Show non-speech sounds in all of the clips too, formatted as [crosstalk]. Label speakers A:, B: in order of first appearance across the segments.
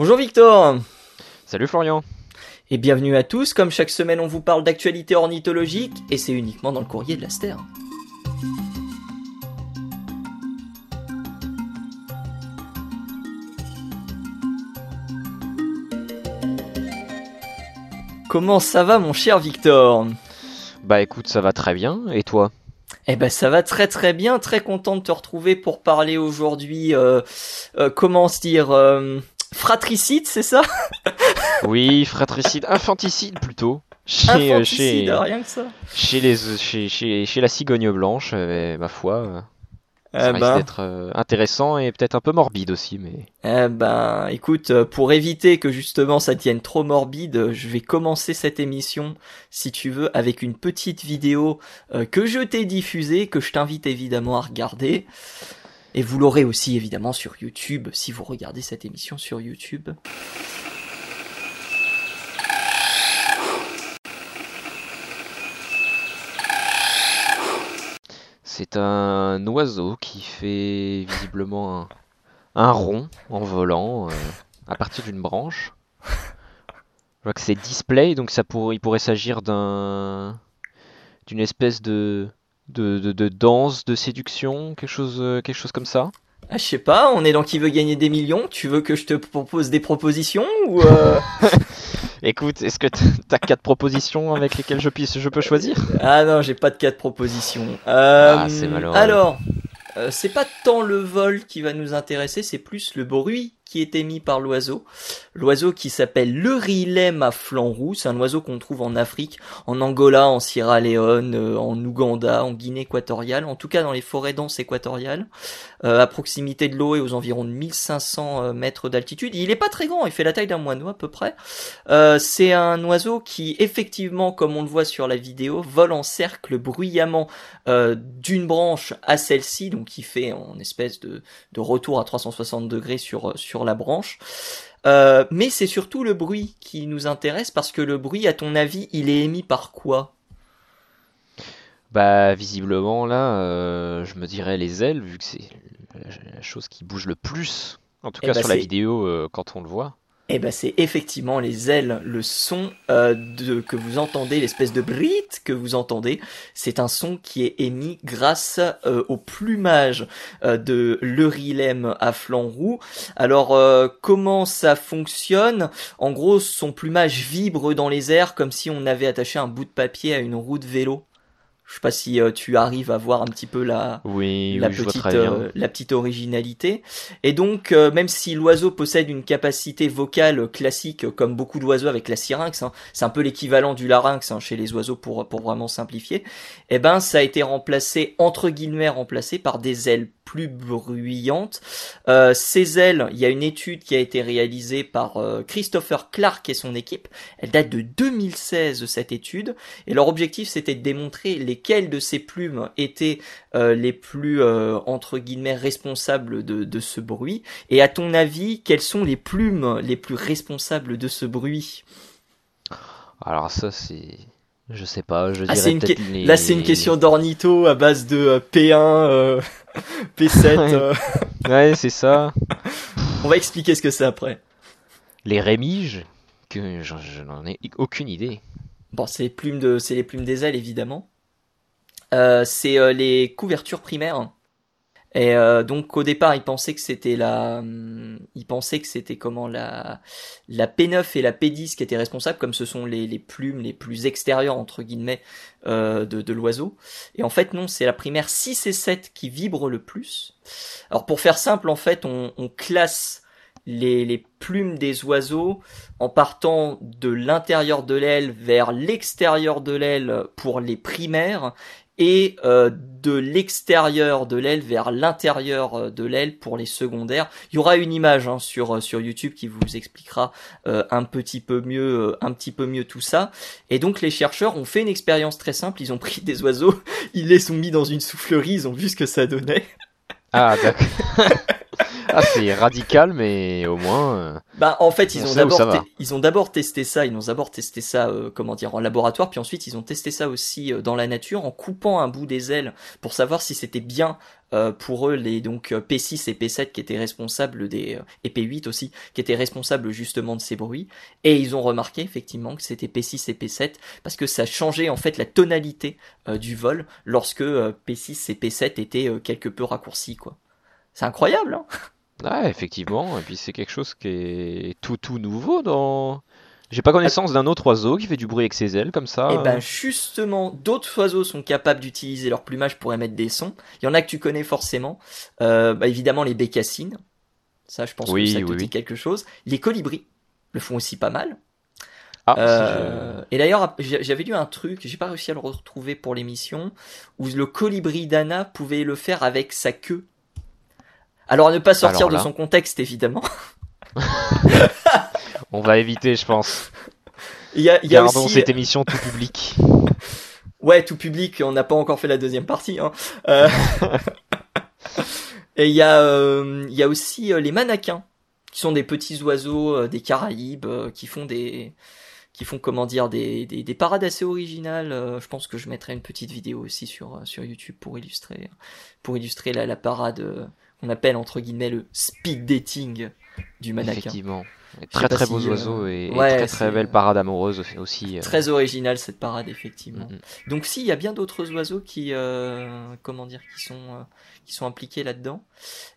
A: Bonjour Victor.
B: Salut Florian.
A: Et bienvenue à tous, comme chaque semaine on vous parle d'actualité ornithologique, et c'est uniquement dans le courrier de l'Aster. Comment ça va mon cher Victor?
B: Bah écoute, ça va très bien, et toi?
A: Eh ben ça va très très bien, très content de te retrouver pour parler aujourd'hui, euh, euh, comment se dire, euh, fratricide, c'est ça?
B: Oui, fratricide, infanticide plutôt.
A: Chez, infanticide, rien que ça.
B: Chez, les, chez, chez, chez la cigogne blanche, ma foi. Ça eh risque ben. d'être euh, intéressant et peut-être un peu morbide aussi, mais.
A: Eh ben, écoute, euh, pour éviter que justement ça devienne trop morbide, je vais commencer cette émission, si tu veux, avec une petite vidéo euh, que je t'ai diffusée, que je t'invite évidemment à regarder. Et vous l'aurez aussi évidemment sur YouTube, si vous regardez cette émission sur YouTube.
B: C'est un oiseau qui fait visiblement un, rond en volant euh, à partir d'une branche. Je vois que c'est display, donc ça il pourrait s'agir d'un d'une espèce de de, de danse, de séduction, quelque chose, euh, quelque chose comme ça?
A: Ah, je sais pas, on est dans qui veut gagner des millions? Tu veux que je te propose des propositions ou euh... [laughs]
B: Écoute, est-ce que t'as quatre propositions avec lesquelles je, puisse, je peux choisir?
A: Ah non, j'ai pas de quatre propositions. Euh,
B: ah, c'est malheureux.
A: Alors, euh, c'est pas tant le vol qui va nous intéresser, c'est plus le bruit qui est émis par l'oiseau. L'oiseau qui s'appelle le rilem à flanc roux, c'est un oiseau qu'on trouve en Afrique, en Angola, en Sierra Leone, euh, en Ouganda, en Guinée équatoriale, en tout cas dans les forêts denses équatoriales, euh, à proximité de l'eau et aux environs de 1500 euh, mètres d'altitude. Il est pas très grand, il fait la taille d'un moineau à peu près. c'est un oiseau qui effectivement, comme on le voit sur la vidéo, vole en cercle bruyamment d'une branche à celle-ci, donc il fait en espèce de, de retour à 360 degrés sur, sur la branche. Euh, mais c'est surtout le bruit qui nous intéresse parce que le bruit, à ton avis, il est émis par quoi?
B: Bah visiblement là, euh, je me dirais les ailes vu que c'est la chose qui bouge le plus. En tout eh cas bah, sur la vidéo euh, quand on le voit.
A: Eh ben c'est effectivement les ailes, le son euh, de, que vous entendez, l'espèce de brit que vous entendez, c'est un son qui est émis grâce euh, au plumage euh, de l'eurilème à flanc roux. Alors comment ça fonctionne? En gros, son plumage vibre dans les airs comme si on avait attaché un bout de papier à une roue de vélo. Je sais pas si euh, tu arrives à voir un petit peu la, la, petite, euh, la petite originalité. Et donc, euh, même si l'oiseau possède une capacité vocale classique, comme beaucoup d'oiseaux avec la syrinx, hein, c'est un peu l'équivalent du larynx hein, chez les oiseaux pour, pour vraiment simplifier, eh ben, ça a été remplacé, entre guillemets, remplacé par des ailes plus bruyante. Euh, ces ailes, il y a une étude qui a été réalisée par euh, Christopher Clark et son équipe. Elle date de 2016 cette étude et leur objectif c'était de démontrer lesquelles de ces plumes étaient euh, les plus entre guillemets responsables de, de ce bruit? Et à ton avis, quelles sont les plumes les plus responsables de ce bruit?
B: Alors ça c'est je sais pas, je
A: ah,
B: dirais
A: Là, c'est une question d'ornitho à base de P1. P7. [laughs] [laughs]
B: Euh. Ouais, c'est ça.
A: On va expliquer ce que c'est après.
B: Les rémiges, que je, n'en ai aucune idée.
A: Bon, c'est les plumes de, c'est les plumes des ailes évidemment. Euh, c'est euh, les couvertures primaires. Et euh, donc au départ, il pensait que c'était la, hum, il pensait que c'était comment la, la P9 et la P10 qui étaient responsables, comme ce sont les, les plumes les plus extérieures entre guillemets de, de l'oiseau. Et en fait non, c'est la primaire 6 et 7 qui vibre le plus. Alors pour faire simple, en fait, on, on classe les, les, plumes des oiseaux en partant de l'intérieur de l'aile vers l'extérieur de l'aile pour les primaires et euh, de l'extérieur de l'aile vers l'intérieur euh, de l'aile pour les secondaires. Il y aura une image hein, sur euh, sur YouTube qui vous expliquera un petit peu mieux un petit peu mieux tout ça. Et donc les chercheurs ont fait une expérience très simple. Ils ont pris des oiseaux, [laughs] ils les ont mis dans une soufflerie, ils ont vu ce que ça donnait.
B: Ah d'accord. [laughs] [laughs] ah, c'est radical, mais au moins. Euh,
A: bah, en fait, ils ont d'abord, ils ont d'abord testé ça. Ils ont d'abord testé ça, euh, comment dire, en laboratoire, puis ensuite ils ont testé ça aussi euh, dans la nature en coupant un bout des ailes pour savoir si c'était bien pour eux les donc euh, P6 et P7 qui étaient responsables des et P8 aussi qui étaient responsables justement de ces bruits et ils ont remarqué effectivement que c'était P6 et P7 parce que ça changeait en fait la tonalité du vol lorsque P6 et P7 étaient quelque peu raccourcis quoi. C'est incroyable hein
B: Ouais, effectivement, et puis c'est quelque chose qui est tout tout nouveau dans j'ai pas connaissance d'un autre oiseau qui fait du bruit avec ses ailes comme ça.
A: Et eh ben justement, d'autres oiseaux sont capables d'utiliser leur plumage pour émettre des sons. Il y en a que tu connais forcément. Euh, bah, évidemment les bécassines. Ça, je pense que ça te dit quelque chose. Les colibris le font aussi pas mal. Ah, euh, Et d'ailleurs, j'avais lu un truc, j'ai pas réussi à le retrouver pour l'émission, où le colibri d'Anna pouvait le faire avec sa queue. Alors à ne pas sortir de son contexte, évidemment. [laughs]
B: On va éviter, je pense.
A: Il y a, y a aussi...
B: cette émission tout public. [laughs]
A: Ouais, tout public. On n'a pas encore fait la deuxième partie. Hein. Euh... [laughs] Et il y a, euh, il y a aussi euh, les mannequins, qui sont des petits oiseaux euh, des Caraïbes, qui font des, qui font comment dire des, des, des parades assez originales. je pense que je mettrai une petite vidéo aussi sur sur YouTube pour illustrer, pour illustrer la, la parade qu'on appelle entre guillemets le speed dating du mannequin.
B: Effectivement. Très très beaux oiseaux euh, et, très très belle parade amoureuse aussi.
A: Euh. Très originale cette parade effectivement. Mm, mm. Donc si il y a bien d'autres oiseaux qui euh, comment dire qui sont qui sont impliqués là-dedans.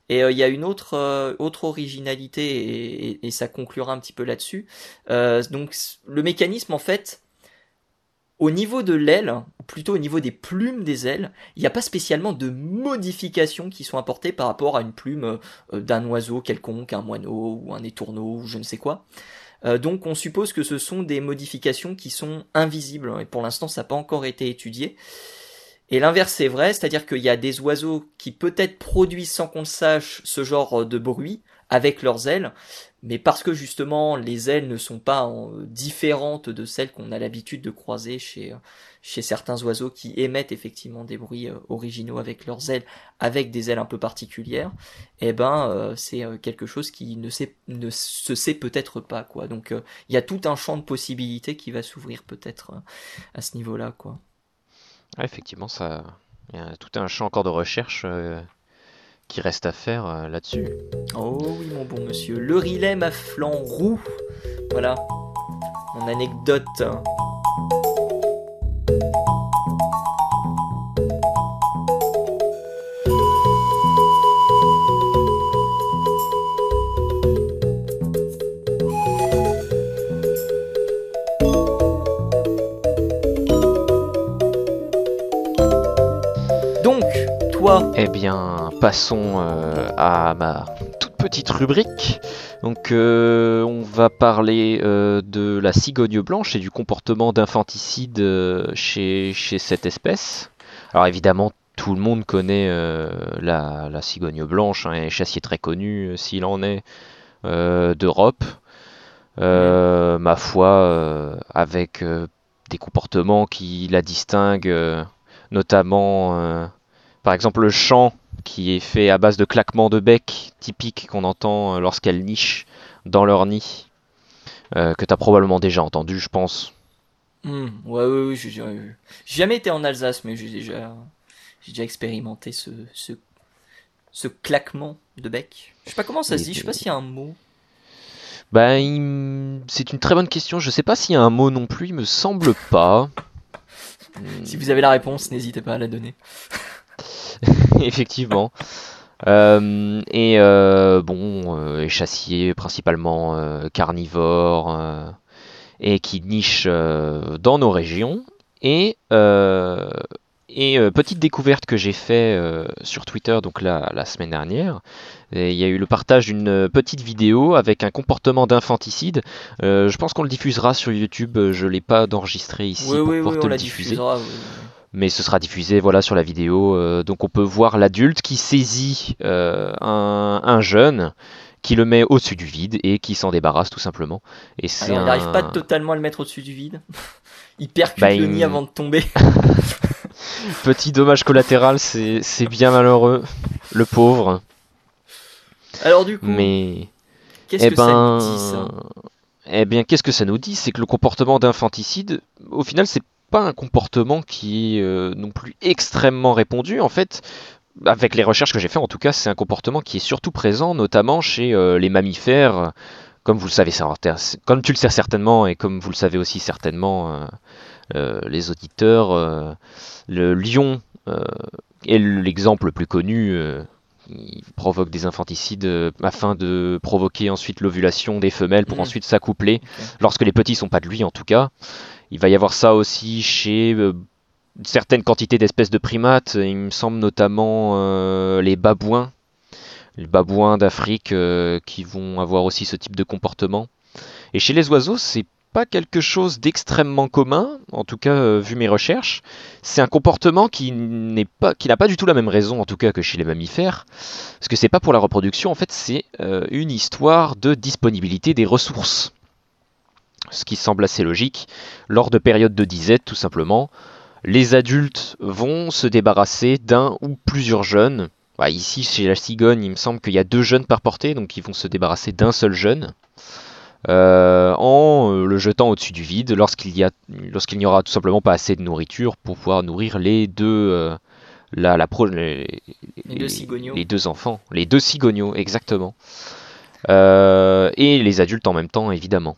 A: Et il y a une autre autre originalité et, et, ça conclura un petit peu là-dessus. donc le mécanisme en fait au niveau de l'aile, plutôt au niveau des plumes des ailes, il n'y a pas spécialement de modifications qui sont apportées par rapport à une plume euh, d'un oiseau quelconque, un moineau ou un étourneau ou je ne sais quoi. Euh, donc on suppose que ce sont des modifications qui sont invisibles et pour l'instant ça n'a pas encore été étudié. Et l'inverse est vrai, c'est-à-dire qu'il y a des oiseaux qui peut-être produisent sans qu'on le sache ce genre de bruit avec leurs ailes, mais parce que justement les ailes ne sont pas différentes de celles qu'on a l'habitude de croiser chez certains oiseaux qui émettent effectivement des bruits euh, originaux avec leurs ailes, avec des ailes un peu particulières, eh ben euh, c'est euh, quelque chose qui ne, sait, ne se sait peut-être pas quoi. Donc il y a tout un champ de possibilités qui va s'ouvrir peut-être à ce niveau-là quoi.
B: effectivement, ça, il y a tout un champ encore de recherche reste à faire euh, là-dessus.
A: Oh oui, mon bon monsieur. Le rilem à flanc roux. Voilà. Mon anecdote.
B: Eh bien, passons euh, à ma toute petite rubrique. Donc, euh, on va parler euh, de la cigogne blanche et du comportement d'infanticide chez, chez, cette espèce. Alors, évidemment, tout le monde connaît la, cigogne blanche, un chassier très connu, s'il en est, d'Europe. ma foi, avec des comportements qui la distinguent, notamment, par exemple, le chant qui est fait à base de claquements de bec typiques qu'on entend euh, lorsqu'elles nichent dans leur nid, euh, que tu as probablement déjà entendu, je pense.
A: Hmm, ouais, ouais, ouais, j'ai jamais été en Alsace, mais j'ai déjà, déjà expérimenté ce, ce, ce, claquement de bec. Je sais pas comment ça se dit, je sais pas s'il y a un mot.
B: Ben, c'est une très bonne question. Je sais pas s'il y a un mot non plus, il me semble pas. [laughs]
A: si vous avez la réponse, n'hésitez pas à la donner. [laughs]
B: effectivement. Euh, et euh, bon, euh, chassier principalement carnivore et qui niche dans nos régions. Et, et petite découverte que j'ai fait sur Twitter donc la, la semaine dernière, il y a eu le partage d'une petite vidéo avec un comportement d'infanticide. je pense qu'on le diffusera sur YouTube. Je l'ai pas d'enregistré ici
A: pour pouvoir te le diffuser
B: mais ce sera diffusé voilà sur la vidéo. Euh, donc on peut voir l'adulte qui saisit euh, un, jeune, qui le met au-dessus du vide et qui s'en débarrasse tout simplement. Et
A: c'est il n'arrive pas totalement à le mettre au-dessus du vide. [laughs] il percute bah, le nid avant de tomber. [laughs]
B: Petit dommage collatéral, c'est bien malheureux, le pauvre.
A: Alors du coup,
B: mais
A: qu'est-ce eh que ça nous dit ça?
B: Eh bien, qu'est-ce que ça nous dit? C'est que le comportement d'infanticide, au final, c'est pas un comportement qui est euh, non plus extrêmement répandu. En fait, avec les recherches que j'ai fait, en tout cas, c'est un comportement qui est surtout présent, notamment chez euh, les mammifères, comme vous le savez, comme tu le sais certainement, et comme vous le savez aussi certainement, euh, les auditeurs, le lion est l'exemple le plus connu. il provoque des infanticides afin de provoquer ensuite l'ovulation des femelles pour
A: Mhm.
B: ensuite s'accoupler, lorsque les petits sont pas de lui en tout cas. Il va y avoir ça aussi chez certaines quantités d'espèces de primates, il me semble notamment euh, les babouins, les babouins d'Afrique euh, qui vont avoir aussi ce type de comportement. Et chez les oiseaux, c'est pas quelque chose d'extrêmement commun, en tout cas euh, vu mes recherches. C'est un comportement qui qui n'a pas du tout la même raison, en tout cas que chez les mammifères, parce que c'est pas pour la reproduction. En fait, c'est euh, une histoire de disponibilité des ressources, ce qui semble assez logique lors de périodes de disette, tout simplement les adultes vont se débarrasser d'un ou plusieurs jeunes. Bah, ici, chez la cigogne, il me semble qu'il y a deux jeunes par portée, donc ils vont se débarrasser d'un seul jeune. Euh, en euh, le jetant au-dessus du vide lorsqu'il y a lorsqu'il n'y aura tout simplement pas assez de nourriture pour pouvoir nourrir les deux euh, la, la pro, les,
A: Les deux cigognos.
B: les deux enfants les deux cigognos exactement Euh, et les adultes en même temps évidemment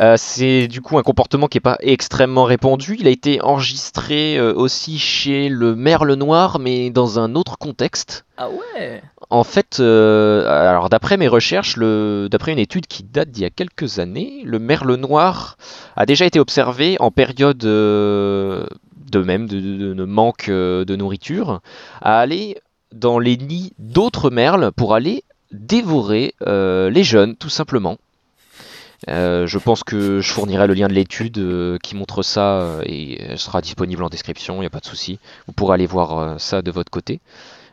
B: euh, c'est du coup un comportement qui n'est pas extrêmement répandu. Il a été enregistré euh, aussi chez le merle noir, mais dans un autre contexte.
A: Ah ouais
B: En fait, euh, alors d'après mes recherches, le- d'après une étude qui date d'il y a quelques années, le merle noir a déjà été observé en période de même de, de- de manque de nourriture, à aller dans les nids d'autres merles pour aller dévorer les jeunes, tout simplement. Euh, je pense que je fournirai le lien de l'étude euh, qui montre ça euh, et elle sera disponible en description, il n'y a pas de souci. Vous pourrez aller voir ça de votre côté.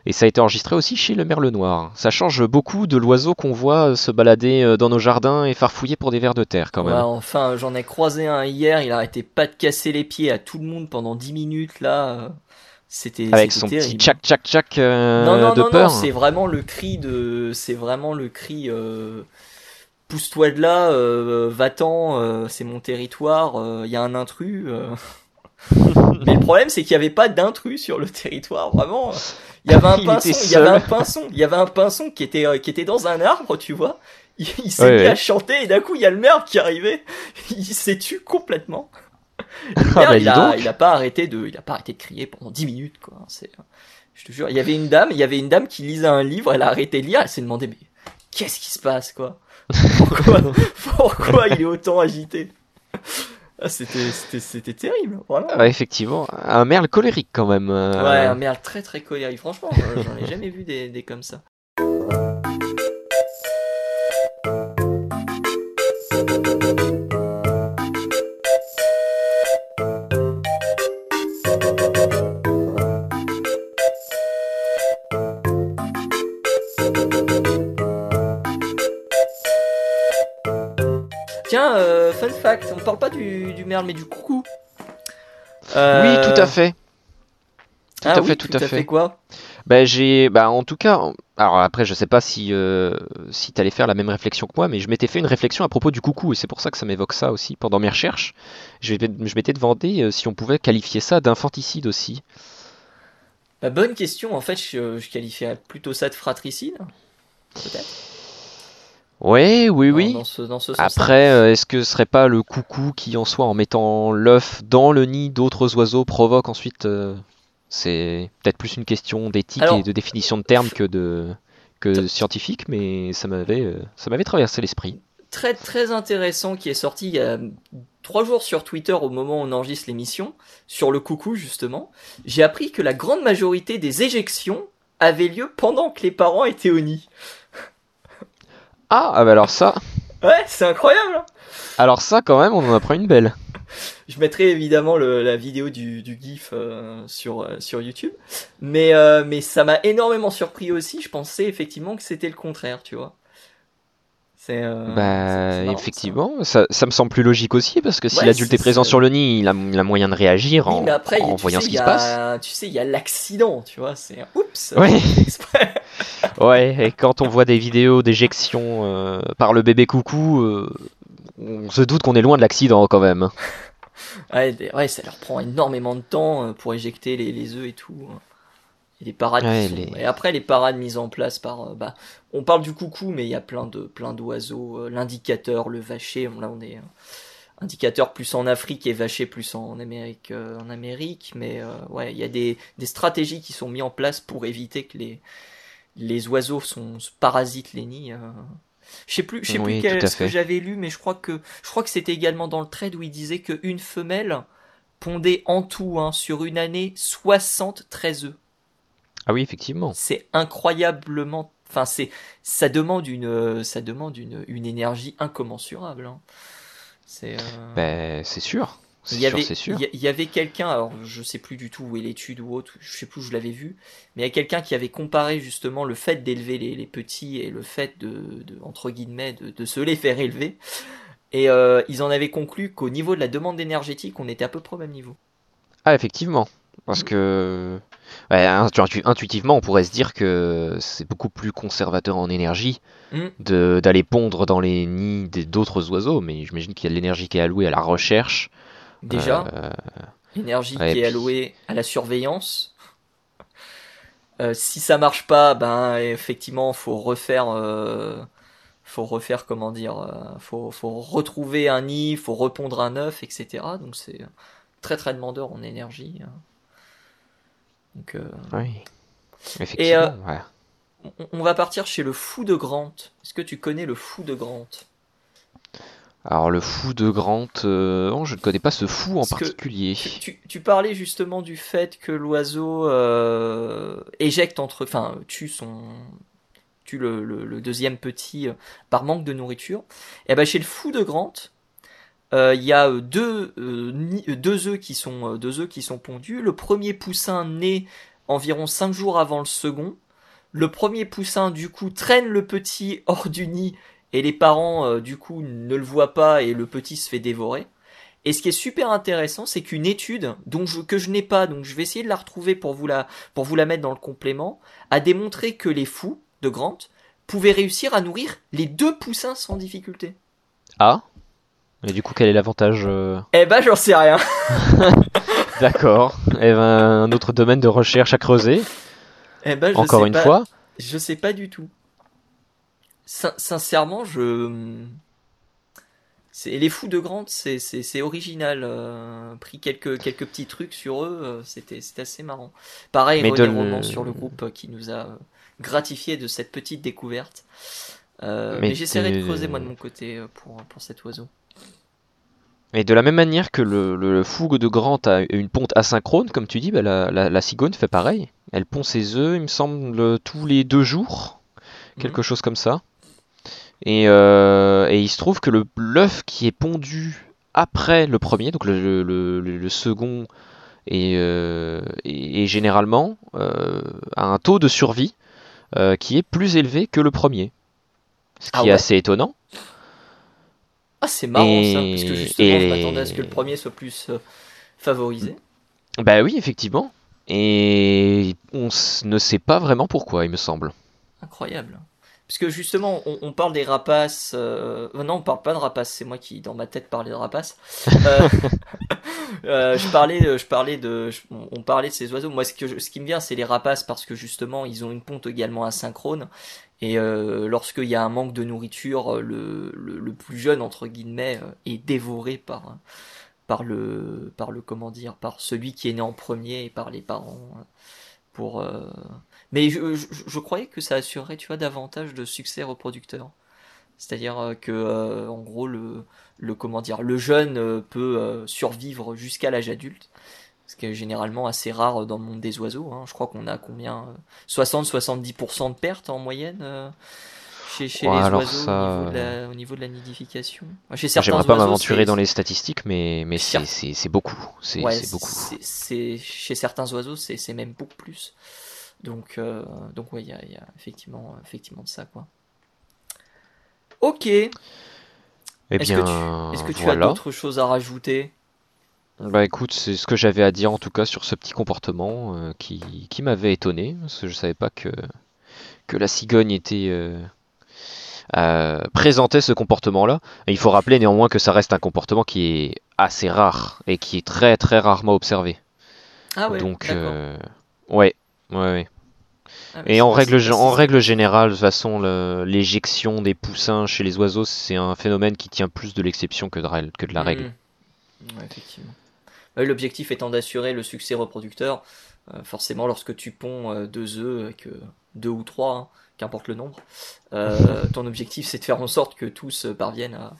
B: Et ça a été enregistré aussi chez le merle noir. Ça change beaucoup de l'oiseau qu'on voit se balader dans nos jardins et farfouiller pour des vers de terre quand même.
A: Ouais, enfin, j'en ai croisé un hier, il arrêtait pas de casser les pieds à tout le monde pendant 10 minutes là. C'était
B: Avec son
A: terrible.
B: petit tchac tchac tchac
A: non, non,
B: de
A: non,
B: peur.
A: c'est vraiment le cri de. C'est vraiment le cri. Euh... Pousse-toi de là, euh, va-t'en, euh, c'est mon territoire, il y a un intrus. euh. [laughs] Mais le problème, c'est qu'il n'y avait pas d'intrus sur le territoire, vraiment. Il y avait un [laughs]
B: Il
A: pinson, il y avait un pinson, il y avait un pinson qui était, euh, qui était dans un arbre, tu vois. Il, il s'est
B: Ouais,
A: mis
B: ouais.
A: à chanter et d'un coup, il y a le merle qui arrivait. Il s'est tué complètement. Le
B: Ah, bah,
A: il, a, il a pas arrêté de, il a pas arrêté de crier pendant 10 minutes, quoi. C'est, je te jure, il y avait une dame, il y avait une dame qui lisait un livre, elle a arrêté de lire, elle s'est demandé, mais qu'est-ce qui se passe, quoi? Pourquoi, [laughs] pourquoi il est autant agité? Ah, c'était, c'était, c'était terrible, vraiment.
B: Ouais, effectivement, un merle colérique quand même. euh.
A: Ouais, un merle très très colérique. Franchement, j'en- j'en ai jamais vu des, des comme ça. Tiens, euh, fun fact, on parle pas du, du merle mais du coucou. Euh,
B: Oui, tout à fait. Tout
A: ah
B: à
A: oui,
B: fait, tout à fait.
A: quoi?
B: Bah, j'ai, bah, en tout cas, alors après, je sais pas si, euh, si t'allais faire la même réflexion que moi, mais je m'étais fait une réflexion à propos du coucou, et c'est pour ça que ça m'évoque ça aussi pendant mes recherches. Je m'étais demandé euh, si on pouvait qualifier ça d'infanticide aussi.
A: Bah, bonne question. En fait, je, je qualifierais plutôt ça de fratricide. Peut-être?
B: Oui, oui.
A: Dans ce, dans ce sens
B: Après, euh, est-ce que ce serait pas le coucou qui, en soi, en mettant l'œuf dans le nid d'autres oiseaux, provoque ensuite. euh, c'est peut-être plus une question d'éthique
A: Alors,
B: et de définition de termes que de que scientifique, mais ça m'avait euh, ça m'avait traversé l'esprit.
A: Très très intéressant qui est sorti il y a trois jours sur Twitter au moment où on enregistre l'émission sur le coucou justement. J'ai appris que la grande majorité des éjections avaient lieu pendant que les parents étaient au nid.
B: Ah, ah bah alors ça,
A: Ouais, c'est incroyable. hein.
B: alors ça quand même, on en apprend une belle.
A: Je mettrai évidemment le- la vidéo du, du GIF euh, sur, euh, sur YouTube. Mais, euh, mais ça m'a énormément surpris aussi. Je pensais effectivement que c'était le contraire, tu vois. C'est. c'est- c'est
B: Bah
A: marrant,
B: effectivement, ça. Ça, me semble plus logique aussi parce que si
A: Ouais,
B: l'adulte est présent sur le nid, il a, il a moyen de réagir
A: Oui,
B: en,
A: après,
B: voyant
A: sais,
B: ce qui se passe.
A: Tu sais, il y a l'accident, tu vois. C'est oups.
B: Ouais. [laughs] [laughs] Ouais, et quand on voit des vidéos d'éjection euh, par le bébé coucou, euh, on se doute qu'on est loin de l'accident quand même.
A: ouais, ouais, ça leur prend énormément de temps euh, pour éjecter les, les œufs et tout. Y a des parades
B: Ouais,
A: qui sont-
B: les-
A: Et après, les parades mises en place par... bah, on parle du coucou, mais il y a plein de plein d'oiseaux. L'indicateur, le vacher, là on est... indicateur plus en Afrique et vacher plus en Amérique, euh, en Amérique. Mais euh, ouais, il y a des, des stratégies qui sont mises en place pour éviter que les, les oiseaux sont, se parasitent les nids. euh. Je sais plus, je sais
B: Oui,
A: plus quel, ce que j'avais lu, mais je crois que je crois que c'était également dans le trade où il disait qu'une femelle pondait en tout hein, sur une année 73 œufs.
B: Ah oui, effectivement.
A: C'est incroyablement, enfin c'est, ça demande une, euh, ça demande une, une énergie incommensurable. hein. C'est. euh,
B: Ben, c'est sûr.
A: Il y
B: sûr,
A: avait,
B: c'est sûr.
A: il y- il y avait quelqu'un, alors je sais plus du tout où est l'étude ou autre, je sais plus où je l'avais vu, mais il y a quelqu'un qui avait comparé justement le fait d'élever les, les petits et le fait de, de entre guillemets, de, de se les faire élever. Et euh, ils en avaient conclu qu'au niveau de la demande énergétique, on était à peu près au même niveau.
B: Ah, effectivement. Parce que ouais, intuitivement, on pourrait se dire que c'est beaucoup plus conservateur en énergie
A: Mm.
B: de d'aller pondre dans les nids d'autres oiseaux, mais j'imagine qu'il y a de l'énergie qui est allouée à la recherche.
A: Déjà,
B: Euh,
A: l'énergie
B: ouais,
A: qui est allouée à la surveillance. Euh, si ça marche pas, ben effectivement, faut refaire, euh, faut refaire comment dire, euh, faut, faut retrouver un nid, faut repondre un œuf, etc. Donc c'est très très demandeur en énergie. hein. Donc euh,
B: oui. Effectivement, ouais.
A: on, on va partir chez le fou de Grant. Est-ce que tu connais le fou de Grant?
B: Alors le fou de Grant, euh, non, je ne connais pas ce fou en
A: Parce
B: particulier.
A: Tu, parlais justement du fait que l'oiseau euh, éjecte entre, enfin, tue son, tue le, le- le deuxième petit euh, par manque de nourriture. Et ben chez le fou de Grant, il y a deux deux œufs qui sont deux œufs qui sont pondus. Le premier poussin naît environ cinq jours avant le second. Le premier poussin du coup traîne le petit hors du nid et les parents euh, du coup ne le voient pas et le petit se fait dévorer. Et ce qui est super intéressant, c'est qu'une étude dont je, que je n'ai pas, donc je vais essayer de la retrouver pour vous la, pour vous la mettre dans le complément, a démontré que les fous de Grant pouvaient réussir à nourrir les deux poussins sans difficulté.
B: Ah Et du coup, quel est l'avantage euh,
A: Eh ben, j'en sais rien. [laughs]
B: D'accord. Et ben, un autre domaine de recherche à creuser.
A: Eh ben, je
B: Encore
A: sais
B: une
A: pas-
B: fois.
A: Je sais pas du tout. Sin- sincèrement, je. C'est les fous de Grant, c'est original. euh, pris quelques quelques petits trucs sur eux, euh, c'était assez marrant. Pareil, René
B: le-
A: Roman sur le groupe euh, qui nous a gratifié de cette petite découverte. Euh,
B: Mais
A: mais j'essaierai de creuser moi de mon côté pour pour cet oiseau.
B: Et de la même manière que le, le fougue de Grant a une ponte asynchrone, comme tu dis, bah, la, la, la cigogne fait pareil. Elle pond ses œufs, il me semble, tous les deux jours, quelque
A: Mhm.
B: chose comme ça. Et, euh, et il se trouve que le l'œuf qui est pondu après le premier, donc le, le, le- le second, est, euh, est- est généralement euh, a un taux de survie euh, qui est plus élevé que le premier. Ce qui
A: Ah
B: est assez étonnant.
A: Ah, c'est marrant
B: Et-
A: ça, parce que justement, je
B: et-
A: m'attendais à ce que le premier soit plus favorisé.
B: Bah oui, effectivement. Et on ne sait pas vraiment pourquoi, il me semble.
A: Incroyable. Parce que justement, on, on parle des rapaces. euh, euh, non, on parle pas de rapaces. C'est moi qui, dans ma tête, parlais de rapaces. Euh, [laughs] euh, je parlais, de- je parlais de, je- on parlait de ces oiseaux. Moi, ce que je- ce qui me vient, c'est les rapaces parce que justement, ils ont une ponte également asynchrone. Et euh, lorsqu'il y a un manque de nourriture, euh, le, le, le plus jeune entre guillemets euh, est dévoré par par le par le comment dire, par celui qui est né en premier et par les parents. euh, Pour euh, mais je, je, je croyais que ça assurerait, tu vois, davantage de succès reproducteur. C'est-à-dire euh, que, euh, en gros, le, le comment dire, le jeune euh, peut euh, survivre jusqu'à l'âge adulte, ce qui est généralement assez rare dans le monde des oiseaux. hein. Je crois qu'on a combien 60-70% de pertes en moyenne euh, chez, chez
B: Ouais,
A: les
B: alors
A: oiseaux
B: ça,
A: au, niveau de la, au niveau de la nidification. Moi, Chez certains
B: J'aimerais pas m'aventurer dans les statistiques, mais, mais c'est beaucoup. C'est
A: Ouais,
B: beaucoup.
A: c'est- c'est- chez certains oiseaux, c'est c'est même beaucoup plus. Donc, euh, donc ouais, il y a, il y a effectivement, effectivement de ça, quoi. Ok.
B: Eh
A: Est-ce que tu, est-ce que tu as d'autres choses à rajouter?
B: Bah écoute, c'est ce que j'avais à dire en tout cas sur ce petit comportement euh, qui, qui m'avait étonné, parce que je savais pas que, que la cigogne était euh, euh, présentait ce comportement-là. Et il faut rappeler néanmoins que ça reste un comportement qui est assez rare et qui est très très rarement observé.
A: Ah ouais,
B: Donc euh, ouais, ouais, ouais.
A: Ah,
B: Et en règle, en règle générale, de toute façon, l'éjection des poussins chez les oiseaux, c'est un phénomène qui tient plus de l'exception que de, règle- que de la règle.
A: Ouais, effectivement. Ouais, L'objectif étant d'assurer le succès reproducteur, euh, forcément lorsque tu ponds euh, deux œufs, avec deux ou trois, hein, qu'importe le nombre, euh, [laughs] ton objectif c'est de faire en sorte que tous parviennent à,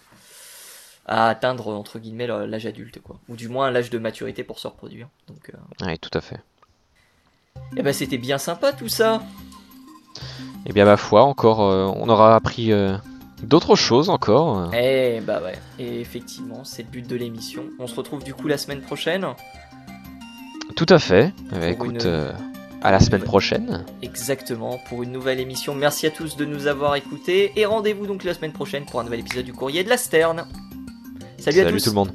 A: à atteindre entre guillemets le- l'âge adulte, quoi. Ou du moins l'âge de maturité pour se reproduire. Donc,
B: Ouais, tout à fait.
A: Eh ben c'était bien sympa tout ça.
B: Et bien, ma foi, encore, euh, on aura appris euh, d'autres choses encore.
A: Eh bah ouais. Et effectivement, c'est le but de l'émission. On se retrouve du coup la semaine prochaine.
B: Tout à fait. Eh ben, écoute,
A: une-
B: euh, à la semaine prochaine.
A: Exactement, pour une nouvelle émission. Merci à tous de nous avoir écoutés et rendez-vous donc la semaine prochaine pour un nouvel épisode du courrier de la Sterne. Salut, à tous.
B: tout le monde.